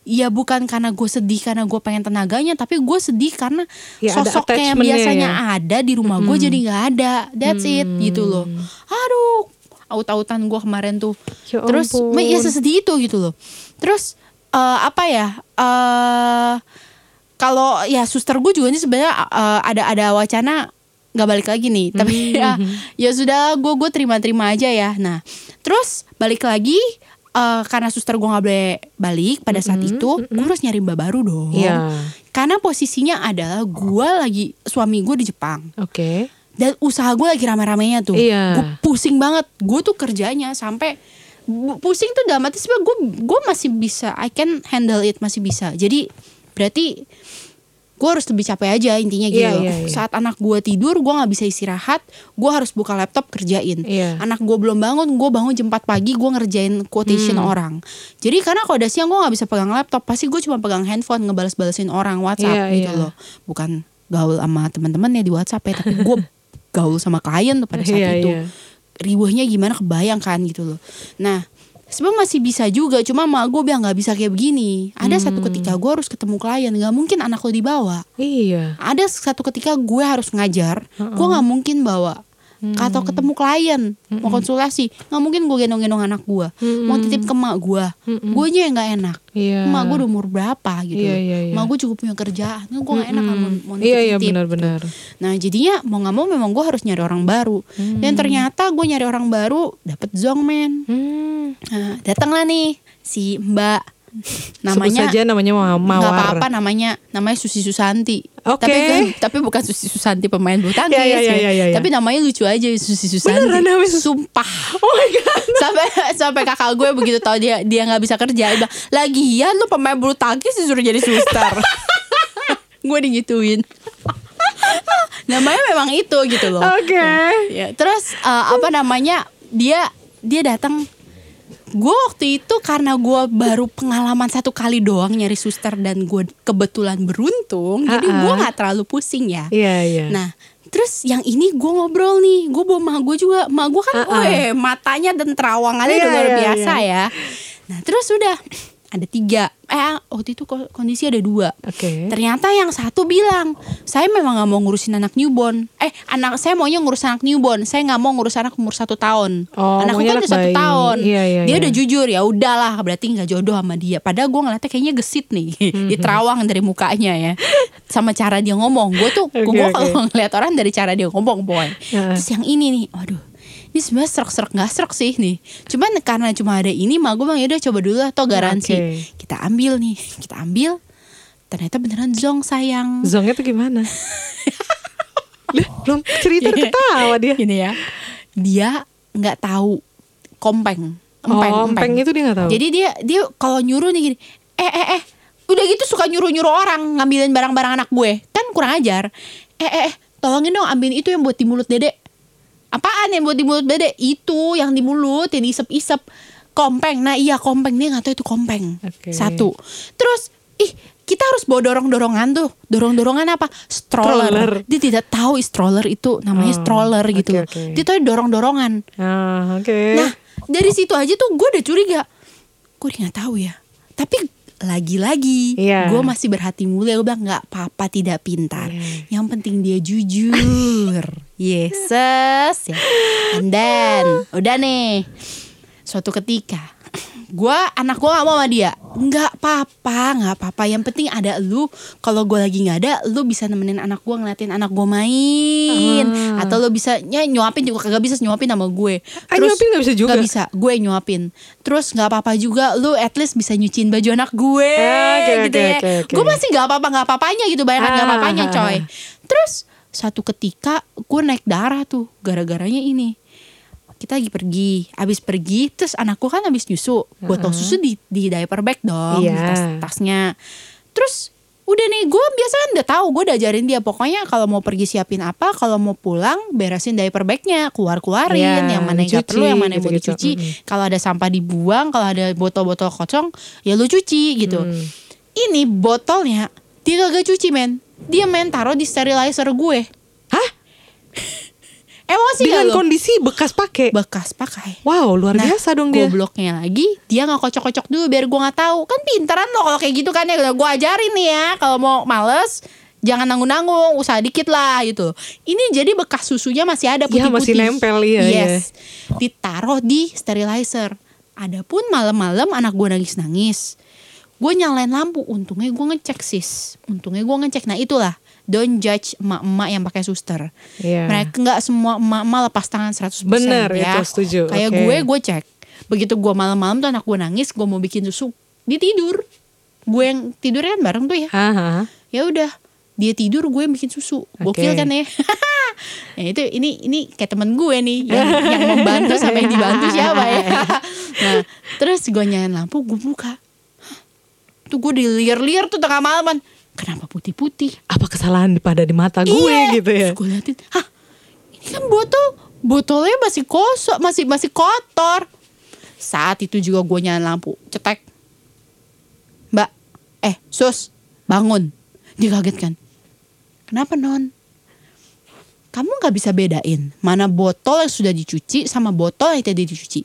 Ya bukan karena gue sedih karena gue pengen tenaganya Tapi gue sedih karena Ya, sosok yang biasanya ya. ada di rumah gue jadi gak ada. That's it gitu loh. Aduh Aut-autan gue kemarin tuh. Ya Terus ampun. ya sesedih itu gitu loh. Terus eh, apa ya eh kalau ya suster gue juga ini sebenarnya eh, ada ada wacana nggak balik lagi nih. Tapi ya ya sudah gue gue terima terima aja ya. Nah terus balik lagi eh, karena suster gue nggak boleh balik pada saat itu gue harus nyari mbak baru dong Iya. karena posisinya adalah gue lagi suami gue di Jepang Oke. dan usaha gue lagi rame-ramenya tuh Iya. gue pusing banget gue tuh kerjanya sampai pusing tuh dalam arti sebenarnya gue gue masih bisa I can handle it masih bisa jadi berarti gue harus lebih capek aja intinya gitu loh. iya, iya. saat anak gue tidur gue nggak bisa istirahat gue harus buka laptop kerjain Iya. anak gue belum bangun gue bangun jam 4 pagi gue ngerjain quotation Hmm. orang jadi karena kalau udah siang gue nggak bisa pegang laptop pasti gue cuma pegang handphone ngebales-balesin orang WhatsApp Iya, gitu iya. loh bukan gaul sama teman-teman ya di WhatsApp ya tapi gue gaul sama klien tuh pada saat Iya, itu iya. riuhnya gimana kebayang kan gitu loh nah sebenarnya masih bisa juga cuma mak gue bilang nggak bisa kayak begini ada Hmm. satu ketika gue harus ketemu klien nggak mungkin anak lo dibawa Iya. ada satu ketika gue harus ngajar gue nggak mungkin bawa atau ketemu klien mau konsultasi. Nggak mungkin gue gendong-gendong anak gue mau titip ke mak gue gue aja yang nggak enak. Iya. mak gue udah umur berapa gitu Iya, iya, iya. mak gue juga punya kerjaan. Gue nggak enak kan mau, mau Iya iya nitip-nitip. benar-benar. Nah jadinya mau nggak mau memang gue harus nyari orang baru. Dan ternyata gue nyari orang baru dapet Zongman Hmm. nah, Datanglah nih si mbak Sebut Namanya saja namanya Ma- nggak Mawar. apa-apa namanya namanya Susi Susanti Oke. tapi kan- tapi bukan Susi Susanti pemain bulu tangkis Ya, ya, ya, ya. ya, ya, ya. tapi namanya lucu aja Susi Susanti Beneran namanya sumpah Oh my god. sampai sampai kakak gue begitu tahu dia dia nggak bisa kerja dia bilang lagian lu pemain bulu tangkis disuruh jadi suster gue digituin namanya memang itu gitu loh Oke. ya terus eh, apa namanya dia dia datang gue waktu itu karena gue baru pengalaman satu kali doang nyari suster dan gue kebetulan beruntung jadi Ah, ah. gue nggak terlalu pusing ya Iya iya. Nah, terus yang ini gue ngobrol nih, gue bawa mak gue juga, mak gue kan, ah. weh, matanya dan terawangannya Iya, udah luar iya, biasa ya. Nah, terus udah ada tiga, eh waktu itu ko- kondisi ada dua. Oke. Ternyata yang satu bilang, saya memang nggak mau ngurusin anak newborn. Eh, anak saya maunya ngurus anak newborn. Saya nggak mau ngurus anak umur satu tahun. Oh, Anakku kan udah satu tahun. Iya, iya, Dia iya. udah jujur ya udahlah, berarti nggak jodoh sama dia. Padahal gue ngeliatnya kayaknya gesit nih, Mhm. di terawang dari mukanya ya, sama cara dia ngomong. Gue tuh, Oke, gue oke. kalau ngeliat orang dari cara dia ngomong boy. Heeh. Terus yang ini nih, aduh, ini sebenarnya serak-serak nggak serak sih nih cuman karena cuma ada ini mah gue bilang yaudah coba dulu lah toh garansi Oke. kita ambil nih kita ambil ternyata beneran zong sayang Zongnya tuh gimana? Lah, belum cerita udah Iya. ketawa dia. gini ya dia nggak tahu kompeng Oh, empeng itu dia nggak tahu. jadi dia dia kalau nyuruh nih gini eh eh eh udah gitu suka nyuruh nyuruh orang ngambilin barang-barang anak gue kan kurang ajar eh eh eh tolongin dong ambilin itu yang buat di mulut dede apaan yang buat di mulut dede itu yang di mulut yang diisep-isep. Kompeng. Nah iya kompeng. Dia nggak tahu itu kompeng. Oke. satu. Terus ih kita harus bawa dorong-dorongan tuh. Dorong-dorongan apa? Stroller. Stroller. dia tidak tahu stroller itu. Namanya Oh, stroller gitu oke. dia tahu dorong-dorongan. Ah, oke. Nah dari situ aja tuh gue udah curiga. Gue nggak tahu ya. Tapi lagi-lagi Iya. gue masih berhati mulia gue bilang nggak apa-apa tidak pintar Iya. yang penting dia jujur yesus ya. and then udah nih suatu ketika gue anak gue nggak mau sama dia. Nggak apa-apa nggak apa-apa. Yang penting ada lu. Kalau gue lagi nggak ada lu bisa nemenin anak gue ngeliatin anak gue main. Ah. atau lu bisa ya, nyuapin juga kagak bisa nyuapin sama gue. Ah, nyuapin nggak bisa juga? nggak bisa gue nyuapin. Terus nggak apa-apa juga lu at least bisa nyuciin baju anak gue Ah, oke, gitu oke, ya. oke, oke. gue masih nggak apa-apa nggak apa-apanya gitu bayangkan nggak Ah, apa-apanya coy. terus satu ketika gue naik darah tuh gara-garanya ini kita lagi pergi. Abis pergi terus anakku kan abis nyusu. Botol susu di di diaper bag dong di Iya. tas tasnya. Terus udah nih gue biasa kan udah tahu. Gue udah ajarin dia. Pokoknya kalau mau pergi siapin apa kalau mau pulang beresin diaper bagnya. Keluar keluarin Iya, yang mana yang perlu yang mana yang mau dicuci Mm-mm. kalau ada sampah dibuang kalau ada botol-botol kosong ya lu cuci gitu. Hmm. ini botolnya dia kagak cuci men. Dia main taruh di sterilizer gue. Hah? emosi gak Dengan lu kondisi bekas pakai. bekas pakai Wow, luar Nah, biasa dong dia. Gobloknya lagi, dia nggak kocok-kocok dulu biar gue nggak tahu. Kan pinteran lo kalau kayak gitu kan ya. Gue ajarin nih ya, kalau mau males jangan nanggung-nanggung, usaha dikit lah gitu. Ini jadi bekas susunya masih ada Iya, putih-putih. masih nempel, iya, Yes. Ditaruh di sterilizer. Adapun malam-malam anak gue nangis-nangis. Gue nyalain lampu, untungnya gue ngecek sis. Untungnya gue ngecek. Nah itulah, don't judge emak-emak yang pakai suster. Iya. Mereka nggak semua emak-emak lepas tangan 100% Bener, ya. itu setuju. Kayak Oke. gue gue cek. Begitu gue malam-malam tuh anak gue nangis, gue mau bikin susu, dia tidur. Gue yang tidurnya kan bareng tuh ya. Ya udah, dia tidur gue yang bikin susu. Gokil Oke. kan ya. ya itu ini ini kayak temen gue nih yang, yang membantu sama yang dibantu siapa ya. nah, terus gue nyalain lampu, gue buka. Tuh gue diliar-liar tuh tengah malaman. Kenapa putih-putih? Apa kesalahan pada di mata gue Iya. gitu ya? Terus gue liatin, hah ini kan botol, botolnya masih kosong, masih masih kotor. Saat itu juga gue nyalain lampu, cetek. Mbak, eh sus, bangun. Dia kaget kan. Kenapa non? Kamu nggak bisa bedain mana botol yang sudah dicuci sama botol yang tidak dicuci.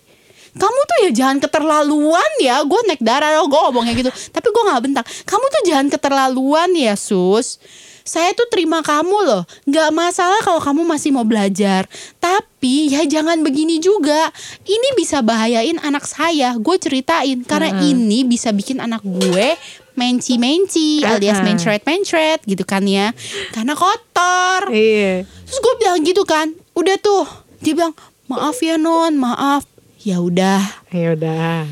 Kamu tuh ya jangan keterlaluan ya. Gue naik darah gue ngomongnya gitu. Tapi gue nggak bentak. Kamu tuh jangan keterlaluan ya sus. Saya tuh terima kamu loh. Nggak masalah kalau kamu masih mau belajar. Tapi ya jangan begini juga. Ini bisa bahayain anak saya. Gue ceritain karena Heeh. ini bisa bikin anak gue menci-menci alias Heeh. mencret-mencret gitu kan ya. Karena kotor. Iya. Terus gue bilang gitu kan, udah tuh. Dia bilang, maaf ya non, maaf. Ya udah, Ya udah.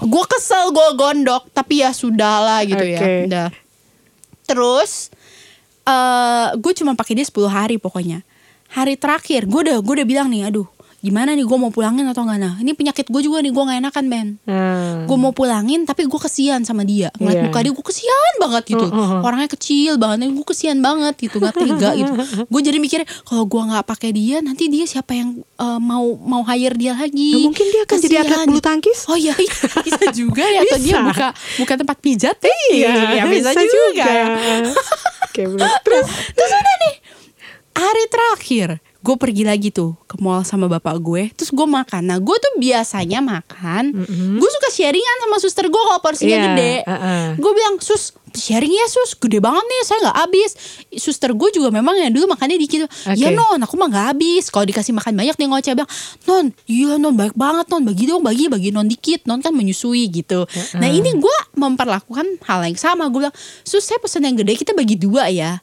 gue kesel gue gondok, tapi ya sudahlah gitu ya. Oke. Udah. Terus, eh gue cuma pakai dia 10 hari pokoknya. Hari terakhir, gue udah gue udah bilang nih, aduh, gimana nih gue mau pulangin atau enggak nah ini penyakit gue juga nih gue gak enakan Ben Hmm. gue mau pulangin tapi gue kesian sama dia ngeliat Iya. muka dia gue kesian banget gitu Uh, uh, uh. orangnya kecil banget gue kesian banget gitu nggak tega gitu gue jadi mikirnya kalau gue nggak pakai dia nanti dia siapa yang eh, mau mau hire dia lagi Nah, mungkin dia akan jadi Kesian. atlet bulu tangkis. oh iya iya, bisa juga ya atau dia Bisa. buka buka tempat pijat Iya, ya, bisa, juga, Oke, belum. Terus Terus udah nih Hari terakhir Gue pergi lagi tuh Ke mall sama bapak gue. Terus gue makan. Nah gue tuh biasanya makan Gue suka sharingan sama suster gue Kalau porsinya Iya, gede. uh-uh. Gue bilang Sus sharing ya sus. Gede banget nih Saya gak habis. Suster gue juga memang ya Dulu makannya dikit Ya Oke. non Aku mah gak habis. Kalau dikasih makan banyak Dia ngoceh bilang Non Iya non Baik banget non. Bagi dong Bagi bagi non dikit. Non kan menyusui gitu. Nah ini gue memperlakukan hal yang sama. Gue bilang Sus saya pesen yang gede Kita bagi dua ya.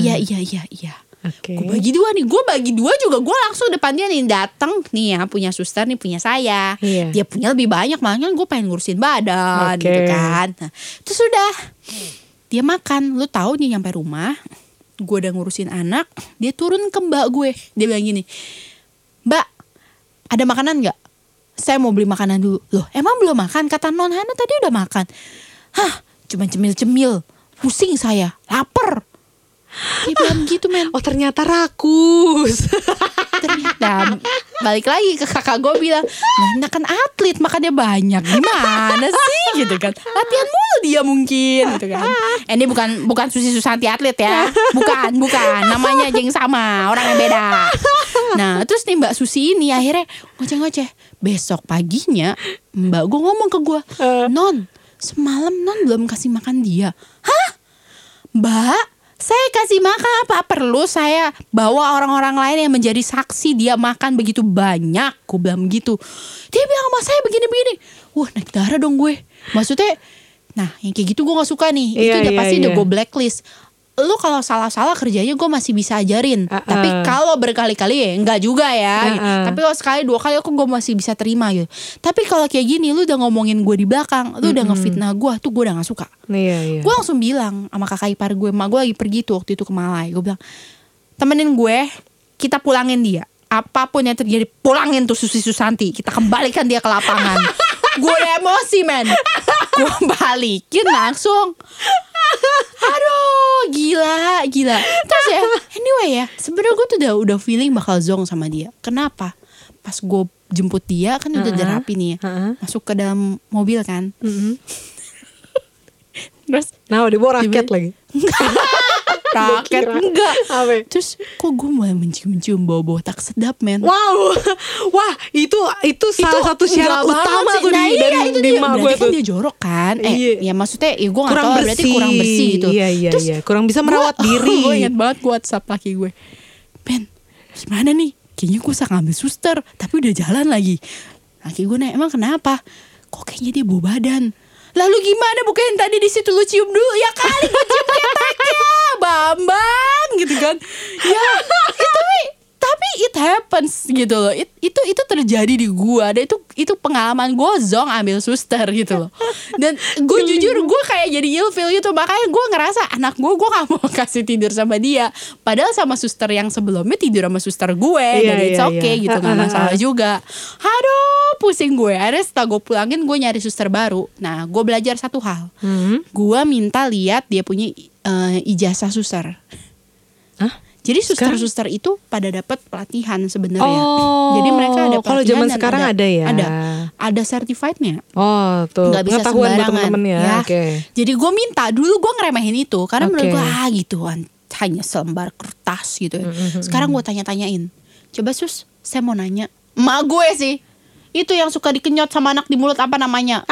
Iya iya iya iya Oke. Gue bagi dua nih, gue bagi dua juga gue langsung depan dia nih datang nih ya punya suster nih punya saya. Iya. Dia punya lebih banyak makanya gue pengen ngurusin badan Oke. gitu kan. Nah, terus sudah dia makan, lu tahu nih nyampe rumah, gue udah ngurusin anak, dia turun ke mbak gue, dia bilang gini, Mbak, ada makanan nggak? Saya mau beli makanan dulu. Loh, emang belum makan? Kata Non Hana tadi udah makan. Hah, cuma cemil-cemil. Pusing saya, lapar. Dia bilang gitu men. Oh ternyata rakus. Ternyata balik lagi ke kakak gue bilang Nah kan atlet makannya banyak. Gimana sih? Gitu kan. Latihan mulu dia mungkin. Gitu kan. Eh, Ini bukan bukan Susi Susanti atlet ya. Bukan bukan. Namanya aja yang sama Orang yang beda. Nah terus nih Mbak Susi ini akhirnya ngoceh-ngoceh. Besok paginya Mbak gue ngomong ke gue Non semalam Non belum kasih makan dia. Hah? Mbak saya kasih makan apa? Perlu saya bawa orang-orang lain yang menjadi saksi dia makan begitu banyak. Gue bilang begitu. Dia bilang sama saya begini-begini. Wah naik darah dong gue. Maksudnya nah yang kayak gitu gue nggak suka nih. Itu Iya, udah iya, pasti udah iya. gue blacklist lu kalau salah-salah kerjanya gue masih bisa ajarin Uh-uh. tapi kalau berkali-kali ya enggak juga ya Uh-uh. tapi kalau sekali dua kali aku gue masih bisa terima gitu tapi kalau kayak gini lu udah ngomongin gue di belakang lu udah ngefitnah gue tuh gue udah gak suka Iya iya. Gue langsung bilang sama kakak ipar gue, mak gue lagi pergi tuh waktu itu ke Malai. Gue bilang, temenin gue, kita pulangin dia. Apa pun yang terjadi, pulangin tuh Susi Susanti. Kita kembalikan dia ke lapangan. gue emosi men. Gue balikin langsung. Aduh, gila, gila. Terus ya, anyway ya, sebenarnya gue tuh udah udah feeling bakal zong sama dia. Kenapa? Pas gue jemput dia kan udah Uh-uh. derapi nih ya. Uh-uh. Masuk ke dalam mobil kan. Mm-mm. Terus Nah dibawa raket lagi. raket enggak. Apa? terus kok gue mulai mencium-cium bau-bau tak sedap men? Wow, wah itu itu salah satu syarat utama tuh nah, di iya, dari itu di mak Berarti gue kan tuh. dia jorok kan? Eh Iya. ya maksudnya ya gue gak Kurang tahu lah, berarti bersih. kurang bersih gitu. Iya iya terus iya, kurang bisa merawat gua- diri. gue inget banget gue whatsapp laki gue. Ben gimana nih? Kayaknya gue usah ngambil suster tapi udah jalan lagi. Laki gue nanya emang kenapa? Kok kayaknya dia bau badan lalu gimana? Bukan tadi di situ lu cium dulu. Ya kali gue cium keteknya bambang gitu kan. Ya itu tapi it happens gitu loh. It- itu itu terjadi di gua. Dan itu itu pengalaman gue zong ambil suster gitu loh. Dan gue jujur gue kayak jadi ilfil gitu. Makanya gue ngerasa anak gue gue gak mau kasih tidur sama dia. Padahal sama suster yang sebelumnya tidur sama suster gue. Iya, dan it's iya, okay iya. gitu ah, masalah ah. juga. Aduh pusing gue. Akhirnya setelah gue pulangin gue nyari suster baru. Nah gue belajar satu hal. Hmm. gue minta lihat dia punya eh, ijazah suster. Hah? Jadi suster-suster itu pada dapat pelatihan sebenarnya. Oh, Jadi mereka ada kalau pelatihan zaman dan sekarang ada ya? Ada, ada certified-nya. Oh tuh Nggak bisa sembarangan. teman-teman ya. Oke. Jadi gue minta dulu gue ngeremehin itu karena menurut Oke. gue ah gituan hanya selembar kertas gitu. ya. Sekarang gue tanya-tanyain. Coba sus, saya mau nanya. Emak gue sih. Itu yang suka dikenyot sama anak di mulut apa namanya?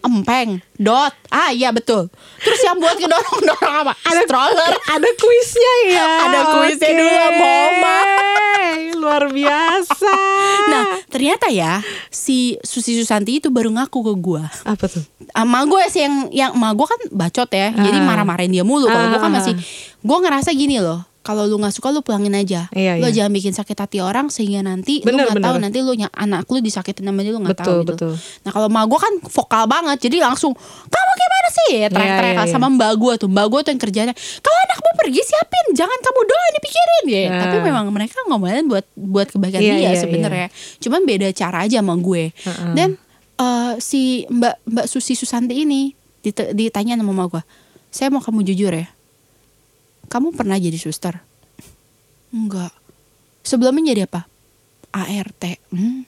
Empeng, dot. Ah iya betul. Terus yang buat ngedorong-dorong apa? Stroller. Ada kuisnya ya. Ada kuisnya Oke. dulu, Mama. Luar biasa. Nah ternyata ya si Susi Susanti itu baru ngaku ke gue apa tuh? Emak gue sih yang yang emak gue kan bacot ya Jadi Ah. marah-marahin dia mulu Kalau gue kan Ah. masih Gue ngerasa gini loh kalau lu nggak suka lu pulangin aja Iya, Lu iya. jangan bikin sakit hati orang Sehingga nanti lu Bener, nggak tahu. Nanti lu anak lu disakitin sama dia lu nggak tahu gitu betul. Nah kalau emak gue kan vokal banget Jadi langsung Kamu gimana sih Teriak-teriak Iya, iya, sama mbak gue tuh Mbak gue tuh yang kerjanya Kalau anakmu pergi siapin Jangan kamu doang dipikirin ya Ah. Tapi memang mereka ngomongin buat buat kebaikan Iya, dia iya, sebenarnya Cuman beda cara aja sama gue Heeh. Dan eh, si Mbak Mbak Susi Susanti ini dit- ditanya sama mama gue, saya mau kamu jujur ya, kamu pernah jadi suster? Enggak. Sebelumnya jadi apa? ART. Hmm.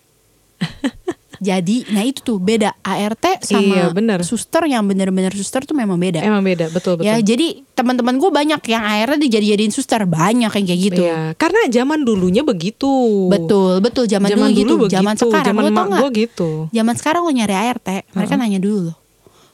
jadi, nah itu tuh beda ART sama Iya, bener. suster yang bener-bener suster tuh memang beda. Emang beda, betul betul. Ya jadi teman-teman gue banyak yang ART dijadi-jadiin suster banyak yang kayak gitu. Iya, karena zaman dulunya begitu. Betul, betul zaman, Zaman dulu gitu. dulu begitu. Zaman sekarang zaman lo tau gitu. Zaman sekarang lo nyari ART, mereka nanya dulu loh.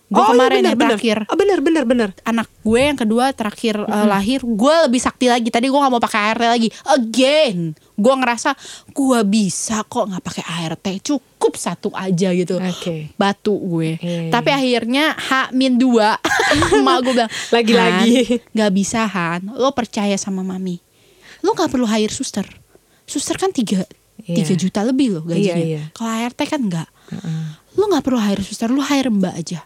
Gue Oh, iya, kemarin bener, yang bener. terakhir Ah, bener bener bener. anak gue yang kedua terakhir uh, lahir gue lebih sakti lagi tadi gue nggak mau pakai ART lagi again gue ngerasa gue bisa kok nggak pakai ART cukup satu aja gitu Oke. batu gue Iya, tapi akhirnya H min dua emak gue bilang Lagi-lagi. "Han, nggak bisa Han lo percaya sama mami Lo nggak perlu hire suster. Suster kan tiga Iya. tiga juta lebih loh gajinya. Iya, iya. Kalau ART kan nggak. Lo nggak perlu hire suster, lo hire mbak aja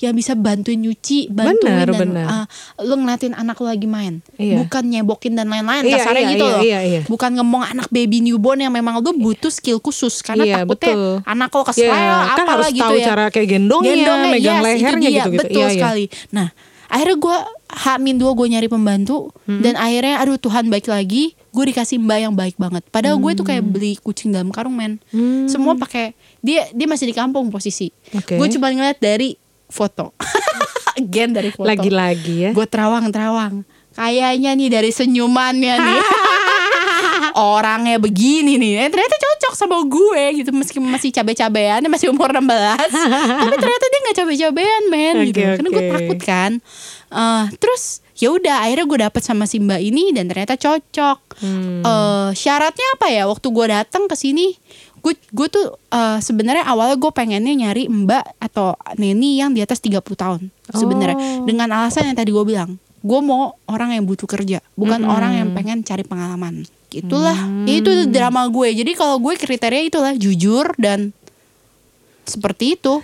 yang bisa bantuin nyuci, bantuin Benar, dan benar. ah, lo ngeliatin anak lo lagi main, Iya. bukan nyebokin dan lain-lain Iya, kasarnya iya, gitu iya, loh, iya, iya. bukan ngomong anak baby newborn yang memang lo butuh skill khusus karena Iya, takutnya betul. anak lo Iya, kan apalah harus gitu tahu ya. cara kayak gendongnya, megang yes, itu lehernya gitu-gitu. Betul Iya, iya. sekali. Nah, akhirnya gue Hamin dua gue nyari pembantu Hmm. dan akhirnya aduh Tuhan baik lagi gue dikasih mbak yang baik banget. Padahal gue tuh kayak beli kucing dalam karung men. Hmm. Semua pakai dia dia masih di kampung posisi. Oke. Gue cuma ngeliat dari foto. Again dari foto. Lagi-lagi ya. Gue terawang-terawang. Kayaknya nih dari senyumannya nih. Orangnya begini nih. Eh, ternyata cocok sama gue gitu meski masih cabe-cabean, masih umur 16. tapi ternyata dia nggak cabe-cabean, men gitu. Oke, Karena gue oke. takut kan. Eh, terus ya udah akhirnya gue dapet sama si mbak ini dan ternyata cocok. Hmm. Eh, syaratnya apa ya? Waktu gue datang ke sini, gue gue tuh eh, sebenarnya awalnya gue pengennya nyari mbak atau neni yang di atas 30 tahun sebenarnya Oh. dengan alasan yang tadi gue bilang gue mau orang yang butuh kerja bukan Mm-mm. orang yang pengen cari pengalaman gitulah Hmm. Ya itu drama gue jadi kalau gue kriteria itulah jujur dan seperti itu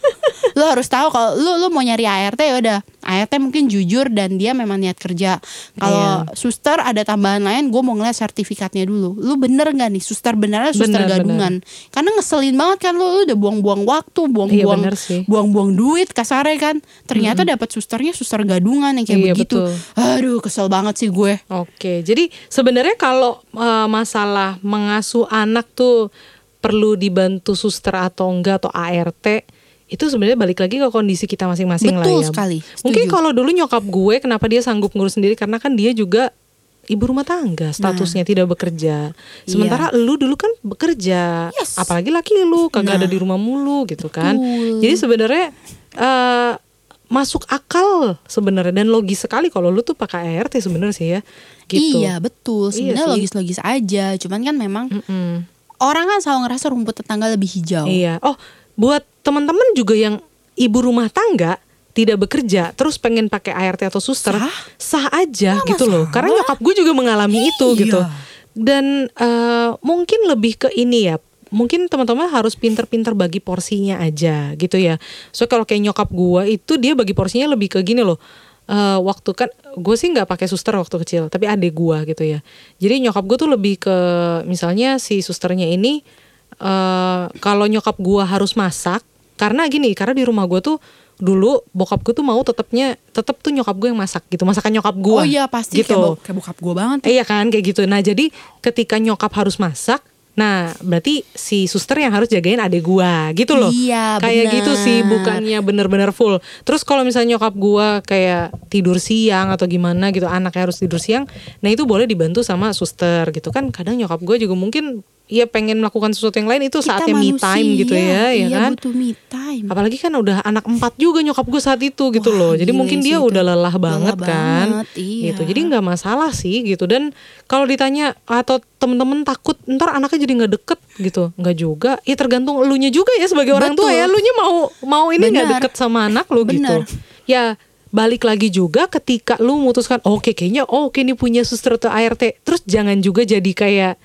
lo harus tahu kalau lo lo mau nyari ART ya udah ART mungkin jujur dan dia memang niat kerja. Kalau Iya. suster ada tambahan lain gue mau ngeliat sertifikatnya dulu. Lu bener nggak nih suster benernya suster Bener, gadungan? karena ngeselin banget kan lu, lu udah buang-buang waktu Iya, buang-buang bener sih. buang-buang duit kasarnya kan. Ternyata dapat susternya suster gadungan yang kayak Iya, begitu. betul. aduh kesel banget sih gue. Oke, jadi sebenarnya kalau eh, masalah mengasuh anak tuh perlu dibantu suster atau enggak atau ART itu sebenarnya balik lagi ke kondisi kita masing-masing lah Betul ya. sekali, Mungkin setuju. kalau dulu nyokap gue kenapa dia sanggup ngurus sendiri karena kan dia juga ibu rumah tangga statusnya tidak bekerja. Sementara lu dulu kan bekerja. Iya. Yes. Apalagi laki lu kagak ada Nah. di rumah mulu gitu kan. Betul. Jadi sebenarnya eh, masuk akal sebenarnya dan logis sekali kalau lu tuh pakai ART sebenarnya sih ya. Gitu. iya betul sebenarnya sih. logis-logis aja cuman kan memang Mm-mm. orang kan selalu ngerasa rumput tetangga lebih hijau Iya. Oh, buat teman-teman juga yang ibu rumah tangga tidak bekerja terus pengen pakai ART atau suster Sah. sah aja Nggak gitu loh masalah. karena nyokap gue juga mengalami itu Iya. gitu dan eh, mungkin lebih ke ini ya mungkin teman-teman harus pinter-pinter bagi porsinya aja gitu ya so kalau kayak nyokap gue itu dia bagi porsinya lebih ke gini loh Eh, waktu kan gue sih nggak pakai suster waktu kecil tapi adik gue gitu ya jadi nyokap gue tuh lebih ke misalnya si susternya ini eh kalau nyokap gue harus masak karena gini karena di rumah gue tuh dulu bokap gue tuh mau tetapnya tetap tuh nyokap gue yang masak gitu masakan nyokap gue oh iya pasti gitu kayak, bo- kayak bokap gue banget Eh, Iya kan kayak gitu. Nah jadi ketika nyokap harus masak, nah berarti si suster yang harus jagain adek gua gitu loh. Iya, Kayak benar. gitu sih bukannya bener-bener full. Terus kalau misalnya nyokap gua kayak tidur siang atau gimana gitu, anaknya harus tidur siang, nah itu boleh dibantu sama suster gitu kan. Kadang nyokap gua juga mungkin ya pengen melakukan sesuatu yang lain itu Kita saatnya me time gitu ya, ya iya, kan. butuh me time Apalagi kan udah anak empat juga nyokap gue saat itu gitu Wah, loh. Jadi mungkin dia itu. udah lelah banget Lelah kan. banget, iya. Gitu. Jadi nggak masalah sih gitu. Dan kalau ditanya atau temen-temen takut ntar anaknya jadi nggak deket gitu, nggak juga. Ya tergantung elunya juga ya sebagai orang tua ya. Elunya mau mau ini nggak deket sama anak lu gitu. Ya balik lagi juga ketika lu memutuskan oke kayaknya oh, oke ini punya suster atau ART terus jangan juga jadi kayak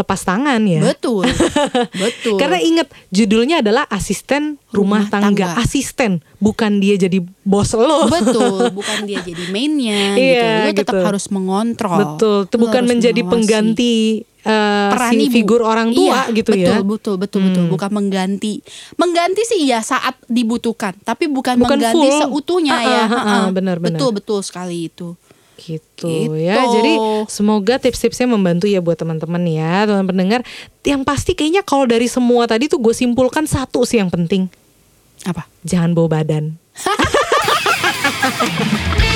lepas tangan ya betul betul karena inget judulnya adalah asisten rumah, Rumah tangga. tangga. asisten bukan dia jadi bos lo betul bukan dia jadi mainnya Iya, gitu lu tetap gitu. harus mengontrol betul itu bukan menjadi mengawasi. pengganti eh, peran si ibu. figur orang tua Iya, gitu betul, ya Betul, betul, betul, Hmm. Bukan mengganti. Mengganti sih ya saat dibutuhkan, tapi bukan, Bukan mengganti full. seutuhnya Ah, ya. ah, ah, Ha-ha. ah, benar, benar. Betul, betul sekali itu. Gitu, gitu ya. Gitu. Jadi semoga tips-tipsnya membantu ya buat teman-teman ya, teman pendengar. Yang pasti kayaknya kalau dari semua tadi tuh gue simpulkan satu sih yang penting. Apa? Jangan bawa badan.